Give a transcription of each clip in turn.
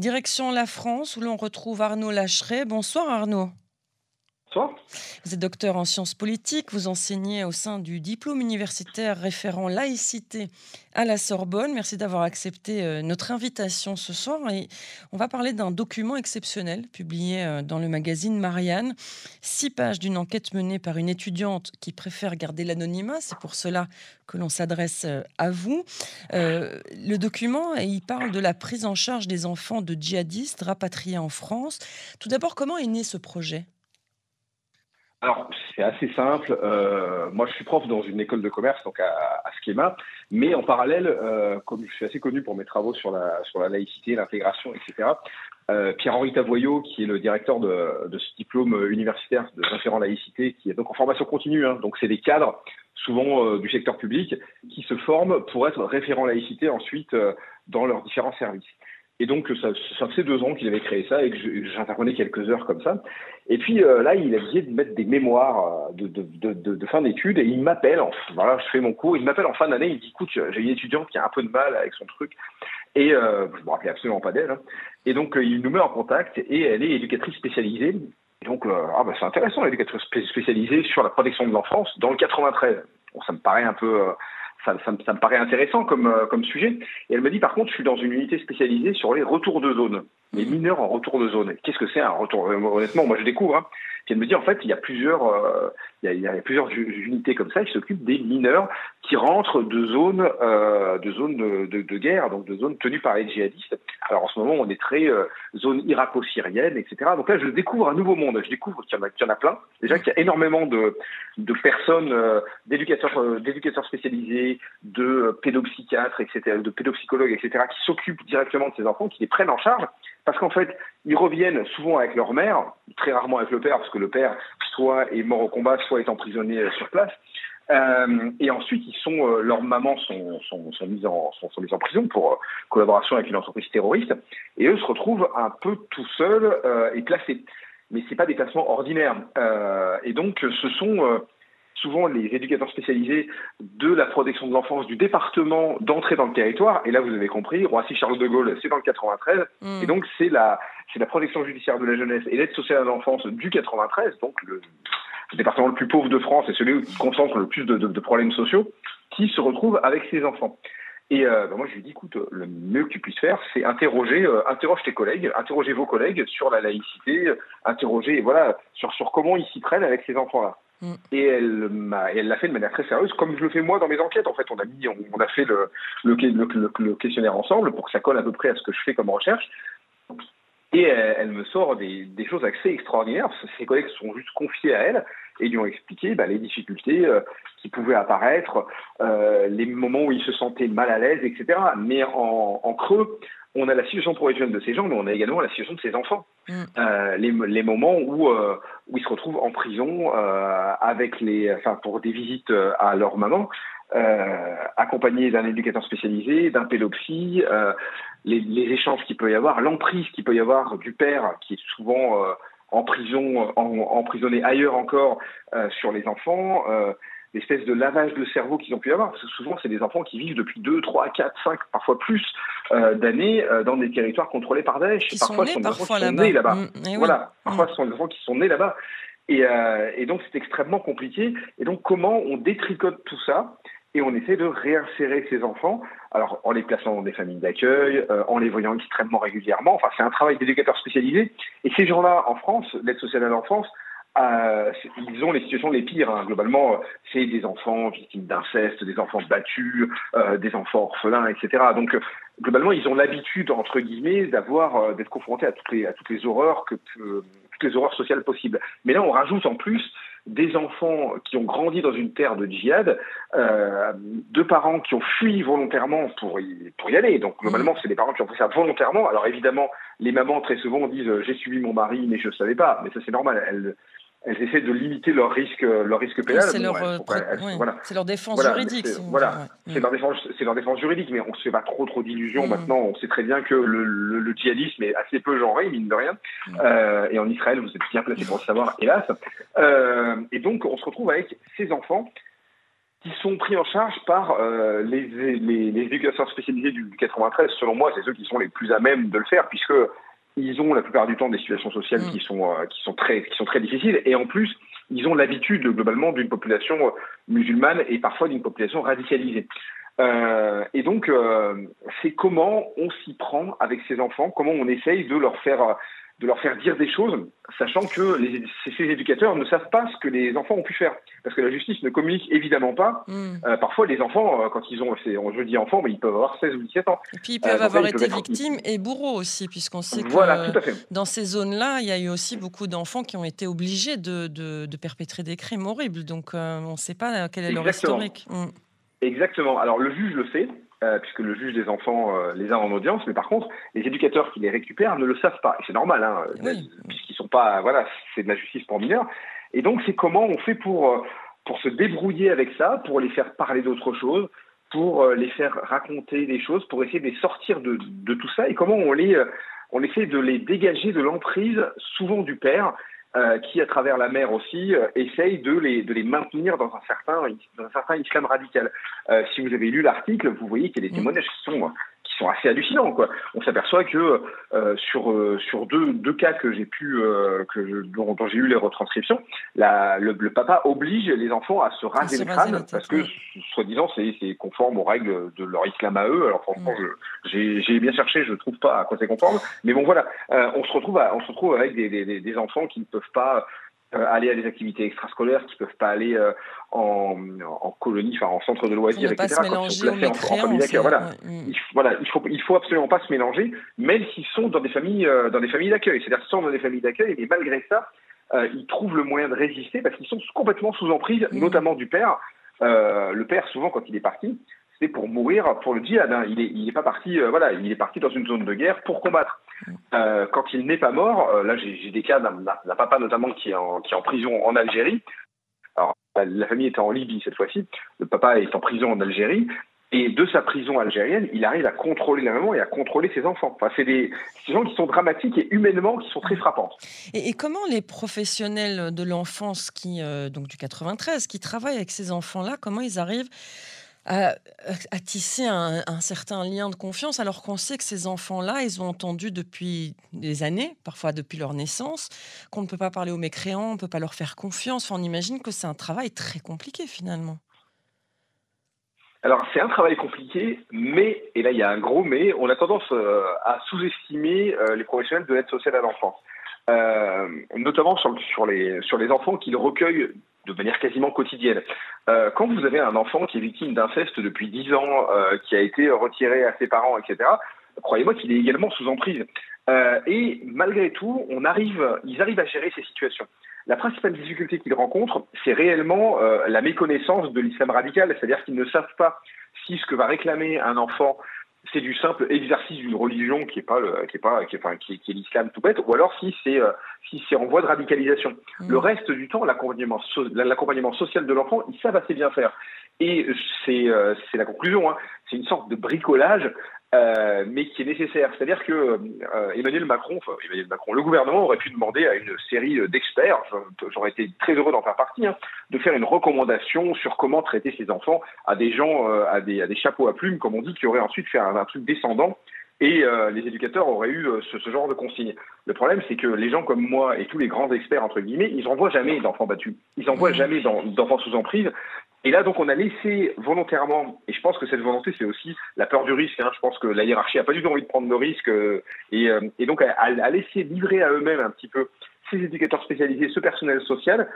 Direction la France où l'on retrouve Arnaud Lacheret. Bonsoir Arnaud. Bonsoir. Vous êtes docteur en sciences politiques, vous enseignez au sein du diplôme universitaire référent laïcité à la Sorbonne. Merci d'avoir accepté euh, notre invitation ce soir. Et on va parler d'un document exceptionnel publié euh, dans le magazine Marianne. Six pages d'une enquête menée par une étudiante qui préfère garder l'anonymat. C'est pour cela que l'on s'adresse euh, à vous. le document, il parle de la prise en charge des enfants de djihadistes rapatriés en France. Tout d'abord, comment est né ce projet? Alors, c'est assez simple. Euh, moi, je suis prof dans une école de commerce, donc à, à Schema. Mais en parallèle, euh, comme je suis assez connu pour mes travaux sur la, sur la laïcité, l'intégration, etc., euh, Pierre-Henri Tavoyot, qui est le directeur de, ce diplôme universitaire de référent laïcité, qui est donc en formation continue, hein, donc c'est des cadres, souvent du secteur public, qui se forment pour être référent laïcité ensuite dans leurs différents services. Et donc, ça, faisait deux ans qu'il avait créé ça et que j'intervenais quelques heures comme ça. Et puis euh, là, il a décidé de mettre des mémoires euh, de, fin d'études et il m'appelle, voilà, je fais mon cours, il m'appelle en fin d'année, il me dit, écoute, j'ai une étudiante qui a un peu de mal avec son truc et euh, je me rappelais absolument pas d'elle. Hein. Et donc, il nous met en contact et elle est éducatrice spécialisée. Et donc, ah bah, c'est intéressant, l'éducatrice spécialisée sur la protection de l'enfance dans le 93. Bon, ça me paraît un peu ça, ça, ça, me paraît intéressant comme, euh, comme sujet. Et elle me dit, par contre, je suis dans une unité spécialisée sur les retours de zone, les mmh. mineurs en retour de zone. Qu'est-ce que c'est un retour? Honnêtement, moi, je découvre. Hein. Puis elle me dit, en fait, il y a plusieurs, euh, il, y a, plusieurs unités comme ça qui s'occupent des mineurs qui rentrent de zones, euh, de zones de, guerre, donc de zones tenues par les djihadistes. Alors en ce moment, on est très euh, zone irako-syrienne, etc. Donc là, je découvre un nouveau monde. Je découvre qu'il y en a, plein. Déjà qu'il y a énormément de, de personnes, euh, d'éducateurs, euh, d'éducateurs spécialisés, de pédopsychiatres, etc., de pédopsychologues, etc., qui s'occupent directement de ces enfants, qui les prennent en charge parce qu'en fait, ils reviennent souvent avec leur mère, très rarement avec le père, parce que le père soit est mort au combat, soit est emprisonné euh, sur place. Euh, et ensuite, ils sont, euh, leurs mamans sont, sont, sont, mises en, sont, sont mises en prison pour euh, collaboration avec une entreprise terroriste, et eux se retrouvent un peu tout seuls et placés. Mais c'est pas des placements ordinaires. et donc, ce sont souvent les éducateurs spécialisés de la protection de l'enfance du département d'entrée dans le territoire. Et là, vous avez compris, Roissy Charles de Gaulle, c'est dans le 93. Mmh. Et donc, c'est la, c'est la protection judiciaire de la jeunesse et l'aide sociale à l'enfance du 93, donc le, le, département le plus pauvre de France et celui qui concentre le plus de, de, de problèmes sociaux, qui se retrouve avec ses enfants. Et euh, ben moi, je lui ai dit, écoute, le mieux que tu puisses faire, c'est interroger, euh, interroge tes collègues, interroger vos collègues sur la laïcité, interroger, voilà, sur, sur comment ils s'y prennent avec ces enfants-là. Mm. Et elle m'a, elle l'a fait de manière très sérieuse, comme je le fais moi dans mes enquêtes. En fait, on a mis, on, on a fait le, le, le, le, questionnaire ensemble pour que ça colle à peu près à ce que je fais comme recherche. Et elle, elle me sort des, des, choses assez extraordinaires. Ses collègues se sont juste confiés à elle et lui ont expliqué bah, les difficultés euh, qui pouvaient apparaître, euh, les moments où ils se sentaient mal à l'aise, etc. Mais en, en creux, on a la situation pour les jeunes de ces gens, mais on a également la situation de ces enfants. Mm. Euh, les, les, moments où, euh, où ils se retrouvent en prison euh, avec les, enfin, pour des visites euh, à leur maman, euh, accompagnés d'un éducateur spécialisé, d'un pédopsie, les, les, échanges qu'il peut y avoir, l'emprise qu'il peut y avoir du père qui est souvent en prison, en, emprisonné ailleurs encore sur les enfants l'espèce de lavage de cerveau qu'ils ont pu avoir. Parce que souvent, c'est des enfants qui vivent depuis 2, 3, 4, 5, parfois plus euh, d'années euh, dans des territoires contrôlés par Daesh. Qui parfois, sont nés, sont parfois là-bas. Nés là-bas. Mmh, voilà. Oui. Parfois, ce sont des enfants qui sont nés là-bas. Et, euh, et donc, c'est extrêmement compliqué. Et donc, comment on détricote tout ça et on essaie de réinsérer ces enfants, alors en les plaçant dans des familles d'accueil, euh, en les voyant extrêmement régulièrement. Enfin, c'est un travail d'éducateur spécialisé. Et ces gens-là, en France, l'aide sociale à l'enfance, euh, ils ont les situations les pires. Hein. Globalement, c'est des enfants victimes d'inceste, des enfants battus, euh, des enfants orphelins, etc. Donc, euh, globalement, ils ont l'habitude, entre guillemets, d'avoir euh, d'être confrontés à toutes les à toutes les horreurs que toutes les horreurs sociales possibles. Mais là, on rajoute en plus des enfants qui ont grandi dans une terre de djihad, euh, de parents qui ont fui volontairement pour y, pour y aller. Donc globalement, c'est des parents qui ont fait ça volontairement. Alors évidemment, les mamans très souvent disent j'ai suivi mon mari, mais je ne savais pas. Mais ça c'est normal. Elles, elles essaient de limiter leur risque, leur risque pénal. C'est leur, euh, ouais, voilà. leur, défense voilà, juridique. C'est voilà. ouais. Mm. leur, défense, leur défense juridique, mais on ne se fait pas trop trop d'illusions mmh. maintenant. On sait très bien que le, le, le, djihadisme est assez peu genré, mine de rien. Mmh. Euh, et en Israël, vous êtes bien placé pour le savoir, hélas. Euh, et donc, on se retrouve avec ces enfants qui sont pris en charge par euh, les, les, les, éducateurs spécialisés du 93. Selon moi, c'est ceux qui sont les plus à même de le faire, puisque ils ont la plupart du temps des situations sociales mm. qui sont euh, qui sont très qui sont très difficiles, et en plus, ils ont l'habitude globalement d'une population euh, musulmane et parfois d'une population radicalisée. Euh, et donc, euh, c'est comment on s'y prend avec ces enfants, comment on essaye de leur faire de leur faire dire des choses, sachant que les, ces éducateurs ne savent pas ce que les enfants ont pu faire. Parce que la justice ne communique évidemment pas. Mm. Euh, parfois, les enfants, euh, quand ils ont, je dis enfants, mais ils peuvent avoir 16 ou 17 ans. Et puis, ils peuvent euh, avoir été victimes et bourreaux aussi, puisqu'on sait voilà, que dans ces zones-là, il y a eu aussi beaucoup d'enfants qui ont été obligés de, de, de perpétrer des crimes horribles. Donc, on ne sait pas quel est leur historique. Mm. Exactement. Alors, le juge le sait. Euh, puisque le juge des enfants euh, les a en audience, mais par contre, les éducateurs qui les récupèrent ne le savent pas. Et c'est normal, hein, puisqu'ils sont pas, voilà, c'est de la justice pour mineurs. Et donc, c'est comment on fait pour, euh, pour se débrouiller avec ça, pour les faire parler d'autre chose, pour les faire raconter des choses, pour essayer de les sortir de, de tout ça, et comment on les, on essaie de les dégager de l'emprise, souvent du père, euh, qui, à travers la mer aussi, euh, essaye de les, de les maintenir dans un certain, dans un certain islam radical. Euh, si vous avez lu l'article, vous voyez qu'il y a des mm. témoignages sont assez hallucinants. Quoi. On s'aperçoit que euh, sur, euh, sur deux, deux cas que j'ai pu, euh, que dont, j'ai eu les retranscriptions, la, le, papa oblige les enfants à se raser le crâne parce que, soi-disant, c'est conforme aux règles de leur islam à eux. Alors franchement, mm. j'ai bien cherché, je ne trouve pas à quoi c'est conforme. Mais bon, voilà, on se retrouve, on se retrouve avec des, des, des enfants qui ne peuvent pas euh, aller à des activités extrascolaires, qui peuvent pas aller euh, en, en, colonie, enfin en centre de loisirs, etc. Pas se mélanger en, en famille d'accueil. Voilà. Il, voilà, il faut il faut absolument pas se mélanger, même s'ils sont dans des familles euh, dans des familles d'accueil. C'est-à-dire qu'ils sont dans des familles d'accueil, mais malgré ça, ils trouvent le moyen de résister parce qu'ils sont complètement sous emprise, mm. notamment du père. le père, souvent, quand il est parti, c'est pour mourir pour le djihad. Hein. Il n'est il est pas parti, voilà, il est parti dans une zone de guerre pour combattre. Euh, quand il n'est pas mort, euh, là j'ai des cas d'un papa notamment qui est, en, qui est en prison en Algérie. Alors la famille était en Libye cette fois-ci. Le papa est en prison en Algérie. Et de sa prison algérienne, il arrive à contrôler la maman et à contrôler ses enfants. Enfin, c'est des, des, gens qui sont dramatiques et humainement qui sont très frappants. Et, et comment les professionnels de l'enfance qui, euh, donc du 93, qui travaillent avec ces enfants-là, comment ils arrivent à, tisser un, certain lien de confiance, alors qu'on sait que ces enfants-là, ils ont entendu depuis des années, parfois depuis leur naissance, qu'on ne peut pas parler aux mécréants, on ne peut pas leur faire confiance. on imagine que c'est un travail très compliqué finalement. Alors c'est un travail compliqué, mais, et là il y a un gros mais, on a tendance euh, à sous-estimer euh, les professionnels de l'aide sociale à l'enfance. Euh, notamment sur, les, enfants qu'ils recueillent de manière quasiment quotidienne. Euh, quand vous avez un enfant qui est victime d'inceste depuis 10 ans, euh, qui a été retiré à ses parents, etc., croyez-moi qu'il est également sous emprise. Euh, et malgré tout, on arrive, ils arrivent à gérer ces situations. La principale difficulté qu'ils rencontrent, c'est réellement euh, la méconnaissance de l'islam radical, c'est-à-dire qu'ils ne savent pas si ce que va réclamer un enfant c'est du simple exercice d'une religion qui est pas le, qui est pas qui est, enfin, qui, est l'islam tout bête ou alors si c'est euh, si c'est en voie de radicalisation mmh. le reste du temps l'accompagnement so, l'accompagnement social de l'enfant ils savent assez bien faire et c'est euh, c'est la conclusion hein. c'est une sorte de bricolage euh, mais qui est nécessaire. C'est-à-dire que euh, Emmanuel Macron, enfin Emmanuel Macron, le gouvernement aurait pu demander à une série d'experts, j'aurais été très heureux d'en faire partie, hein, de faire une recommandation sur comment traiter ses enfants à des gens, euh, à, des, à des chapeaux à plumes, comme on dit, qui auraient ensuite fait un, un truc descendant. Et euh, les éducateurs auraient eu euh, ce, ce, genre de consignes. Le problème, c'est que les gens comme moi et tous les grands experts, entre guillemets, ils n'envoient jamais d'enfants battus. Ils n'envoient jamais d'enfants sous emprise. Et là, donc, on a laissé volontairement, et je pense que cette volonté, c'est aussi la peur du risque. Hein. Je pense que la hiérarchie n'a pas du tout envie de prendre de risques, euh, et, euh, et, donc a, a, laissé livrer à eux-mêmes un petit peu ces éducateurs spécialisés, ce personnel social,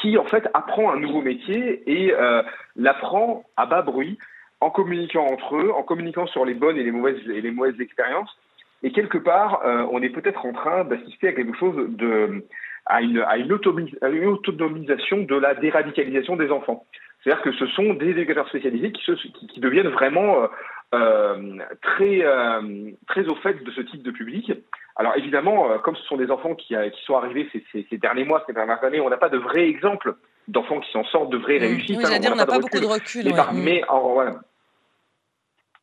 qui en fait apprend un nouveau métier et euh, l'apprend à bas bruit, en communiquant entre eux, en communiquant sur les bonnes et les mauvaises, et les mauvaises expériences. Et quelque part, euh, on est peut-être en train d'assister à quelque chose de à une, à une, autonomisation de la déradicalisation des enfants. C'est-à-dire que ce sont des éducateurs spécialisés qui, se, qui, qui deviennent vraiment euh, euh, très, euh, très au fait de ce type de public. Alors évidemment, comme ce sont des enfants qui, qui sont arrivés ces, ces, ces, derniers mois, ces dernières années, on n'a pas de vrais exemples d'enfants qui s'en sortent de vraies mmh. réussites. Oui, hein, on n'a pas, pas beaucoup de recul. Mais, ouais. mmh. mais voilà,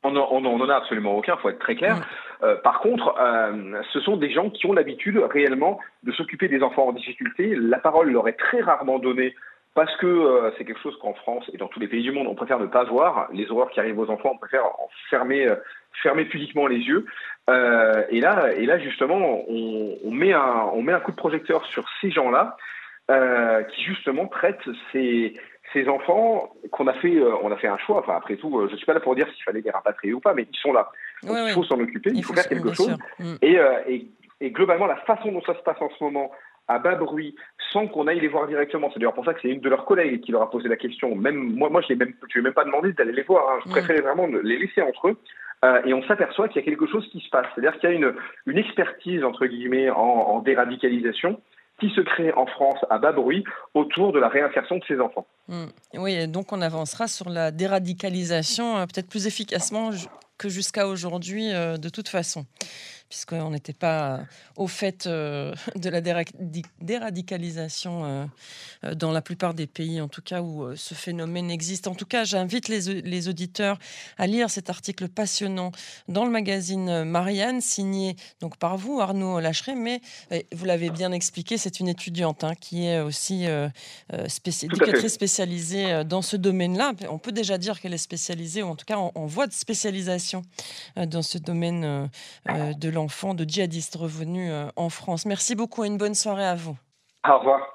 on n'en a absolument aucun, faut être très clair. Euh, par contre, euh, ce sont des gens qui ont l'habitude réellement de s'occuper des enfants en difficulté. La parole leur est très rarement donnée parce que c'est quelque chose qu'en France et dans tous les pays du monde, on préfère ne pas voir. Les horreurs qui arrivent aux enfants, on préfère en fermer, fermer pudiquement les yeux. et, là, et là, justement, on, on, met un, on met un coup de projecteur sur ces gens-là qui, justement, traitent ces, ces enfants qu'on a fait, on a fait un choix. Enfin, après tout, je ne suis pas là pour dire s'il fallait les rapatrier ou pas, mais ils sont là. Donc, il faut s'en occuper, il, faut, faire quelque chose. Mm. Et, et, et, globalement, la façon dont ça se passe en ce moment, à bas bruit, sans qu'on aille les voir directement. C'est d'ailleurs pour ça que c'est une de leurs collègues qui leur a posé la question. Même moi, moi je ne même, lui ai même pas demandé d'aller les voir. Hein. Je mm. préférais vraiment les laisser entre eux. Euh, et on s'aperçoit qu'il y a quelque chose qui se passe. C'est-à-dire qu'il y a une, une expertise, entre guillemets, en, en déradicalisation qui se crée en France à bas bruit autour de la réinsertion de ces enfants. Mm. Oui, donc on avancera sur la déradicalisation euh, peut-être plus efficacement que jusqu'à aujourd'hui euh, de toute façon puisqu'on n'était pas au fait euh, de la déradicalisation euh, euh, dans la plupart des pays, en tout cas où ce phénomène existe. En tout cas, j'invite les, auditeurs à lire cet article passionnant dans le magazine Marianne, signé donc par vous, Arnaud Lacheret, mais vous l'avez bien expliqué, c'est une étudiante hein, qui est aussi éducatrice spécialisée dans ce domaine-là. On peut déjà dire qu'elle est spécialisée, ou en tout cas en, en voie de spécialisation dans ce domaine de l'enfant de djihadistes revenus euh, en France. Merci beaucoup et une bonne soirée à vous. Au revoir.